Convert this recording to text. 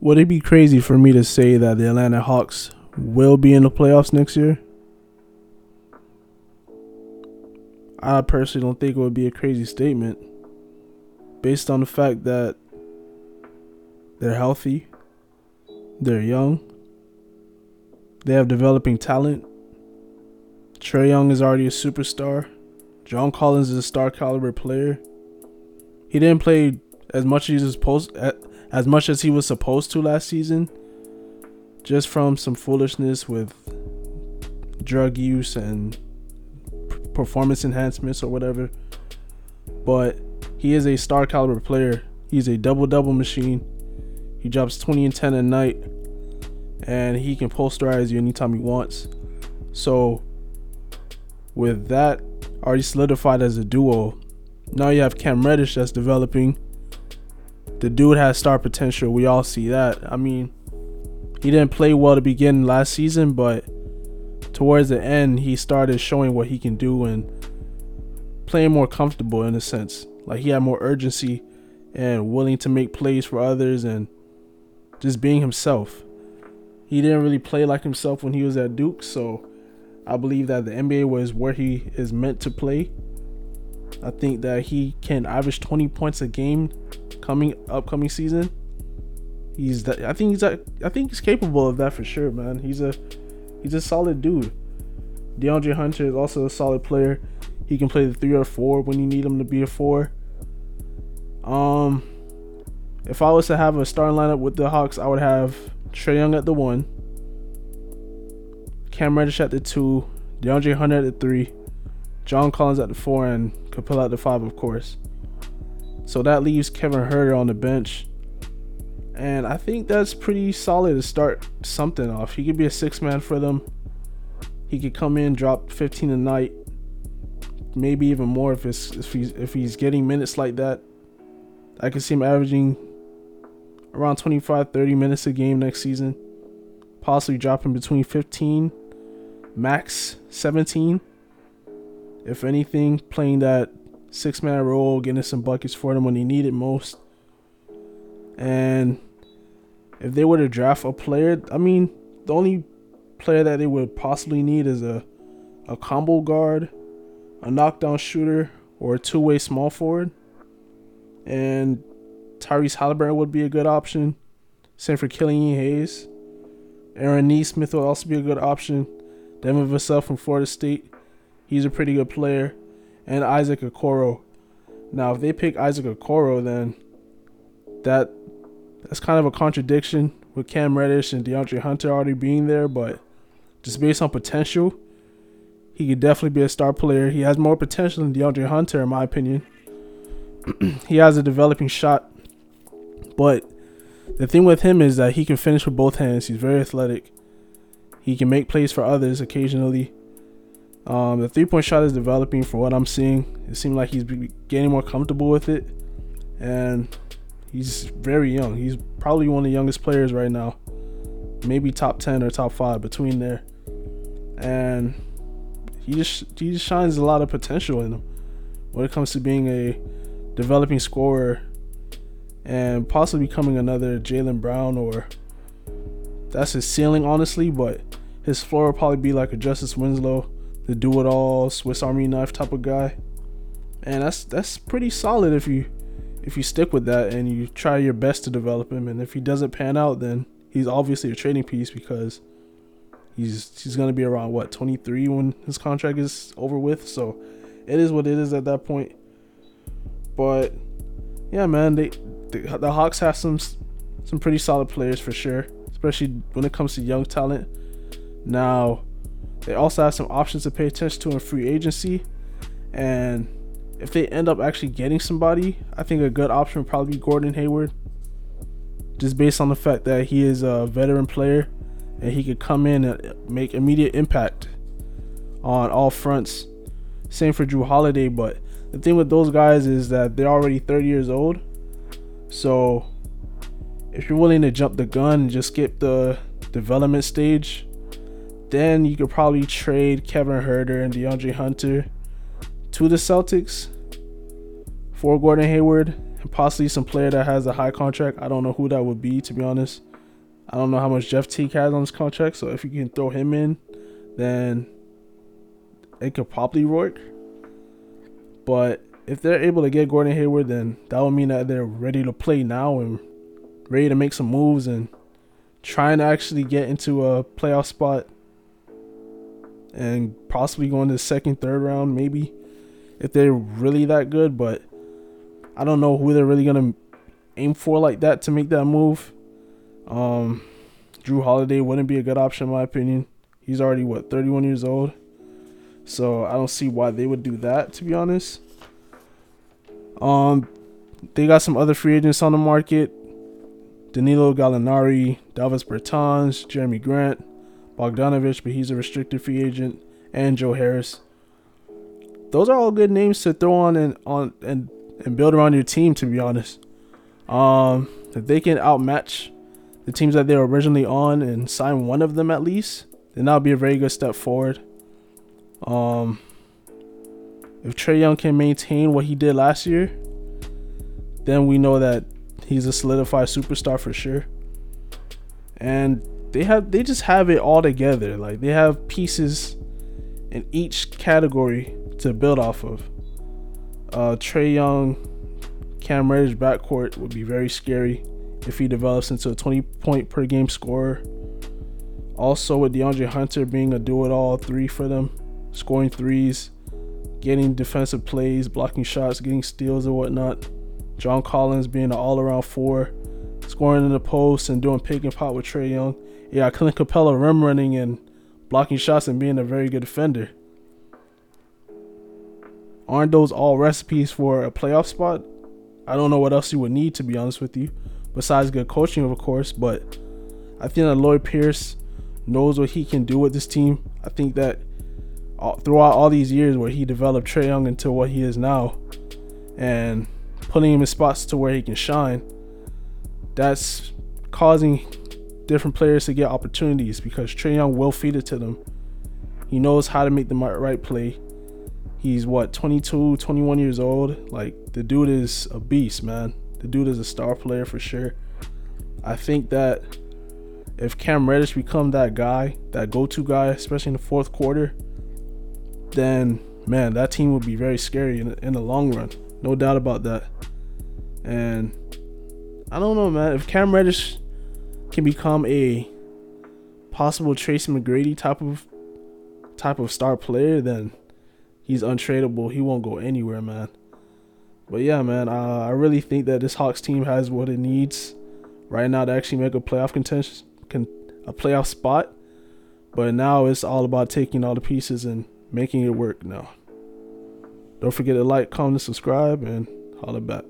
Would it be crazy for me to say that the Atlanta Hawks will be in the playoffs next year? I personally don't think it would be a crazy statement based on the fact that they're healthy, they're young, they have developing talent. Trae Young is already a superstar. John Collins is a star caliber player. He didn't play as much as he was supposed as much as he was supposed to last season, just from some foolishness with drug use and performance enhancements or whatever. But he is a star caliber player. He's a double double machine. He drops 20 and 10 a night, and he can posterize you anytime he wants. So, with that already solidified as a duo, now you have Cam Reddish that's developing. The dude has star potential. We all see that. I mean, he didn't play well to begin last season, but towards the end, he started showing what he can do and playing more comfortable in a sense. Like he had more urgency and willing to make plays for others and just being himself. He didn't really play like himself when he was at Duke, so I believe that the NBA was where he is meant to play. I think that he can average 20 points a game coming upcoming season. He's that I think he's a, I think he's capable of that for sure, man. He's a he's a solid dude. DeAndre Hunter is also a solid player. He can play the three or four when you need him to be a four. Um, if I was to have a starting lineup with the Hawks, I would have Trae Young at the one, Cam Reddish at the two, DeAndre Hunter at the three, John Collins at the four, and Capela at the five, of course. So that leaves Kevin Huerter on the bench. And I think that's pretty solid to start something off. He could be a six man for them. He could come in, drop 15 a night, maybe even more if it's if he's if he's getting minutes like that. I could see him averaging around 25, 30 minutes a game next season. Possibly dropping between 15, max 17. If anything, playing that six man role, getting some buckets for them when they need it most. And if they were to draft a player, I mean, the only player that they would possibly need is a a combo guard, a knockdown shooter, or a two way small forward. And Tyrese Halliburton would be a good option. Same for Killian Hayes. Aaron Nesmith would also be a good option. Devin Vassell from Florida State. He's a pretty good player. And Isaac Okoro. Now, if they pick Isaac Okoro, then that that's kind of a contradiction with Cam Reddish and DeAndre Hunter already being there, but just based on potential, he could definitely be a star player. He has more potential than DeAndre Hunter, in my opinion. he has a developing shot, but the thing with him is that he can finish with both hands. He's very athletic. He can make plays for others occasionally. Um, the three point shot is developing from what I'm seeing. It seems like he's getting more comfortable with it, and he's very young. He's probably one of the youngest players right now, maybe top ten or top five between there, and he just he just shines a lot of potential in him when it comes to being a developing scorer and possibly becoming another Jaylen Brown or that's his ceiling honestly, but his floor will probably be like a Justice Winslow the do it all Swiss Army knife type of guy. And that's that's pretty solid if you if you stick with that and you try your best to develop him. And if he doesn't pan out, then he's obviously a trading piece because he's he's gonna be around what 23 when his contract is over with. So it is what it is at that point. But yeah, man, they, they the Hawks have some some pretty solid players for sure, especially when it comes to young talent. Now they also have some options to pay attention to in free agency. And if they end up actually getting somebody, I think a good option would probably be Gordon Hayward. Just based on the fact that he is a veteran player and he could come in and make immediate impact on all fronts. Same for Jrue Holiday, but the thing with those guys is that they're already 30 years old. So if you're willing to jump the gun and just skip the development stage, then you could probably trade Kevin Huerter and DeAndre Hunter to the Celtics for Gordon Hayward and possibly some player that has a high contract. I don't know who that would be, to be honest. I don't know how much Jeff Teague has on his contract, so if you can throw him in, then it could probably work. But if they're able to get Gordon Hayward, then that would mean that they're ready to play now and ready to make some moves and trying to actually get into a playoff spot and possibly going to the second, third round, maybe if they're really that good. But I don't know who they're really gonna aim for like that to make that move. Um, Jrue Holiday wouldn't be a good option in my opinion. He's already what 31 years old, so I don't see why they would do that. To be honest, um, they got some other free agents on the market. Danilo Gallinari, Davis Bertans, Jerami Grant, Bogdanovich, but he's a restricted free agent, and Joe Harris. Those are all good names to throw on and on and, and build around your team. To be honest, um, if they can outmatch the teams that they were originally on and sign one of them at least, then that'll be a very good step forward. Um, if Trae Young can maintain what he did last year, then we know that he's a solidified superstar for sure. And they have they just have it all together. Like they have pieces in each category to build off of. Uh, Trae Young, Cam Reddish backcourt would be very scary if he develops into a 20 point per game scorer. Also, with DeAndre Hunter being a do it all three for them, scoring threes, getting defensive plays, blocking shots, getting steals and whatnot. John Collins being an all around four, scoring in the post and doing pick and pop with Trae Young. Yeah, Clint Capela rim running and blocking shots and being a very good defender. Aren't those all recipes for a playoff spot? I don't know what else you would need to be honest with you, besides good coaching, of course. But I think that Lloyd Pierce knows what he can do with this team. I think that throughout all these years where he developed Trae Young into what he is now, and putting him in spots to where he can shine, that's causing different players to get opportunities because Trae Young will feed it to them. He knows how to make the right play. He's what 22, 21 years old. Like the dude is a beast, man. The dude is a star player for sure. I think that if Cam Reddish become that guy, that go-to guy, especially in the fourth quarter, then man, that team would be very scary in, in the long run. No doubt about that. And I don't know, man. If Cam Reddish can become a possible Tracy McGrady type of type of star player, then he's untradeable. He won't go anywhere, man. But yeah, man, uh, I really think that this Hawks team has what it needs right now to actually make a playoff contention, con- a playoff spot. But now it's all about taking all the pieces and making it work now. Don't forget to like, comment, subscribe, and holler back.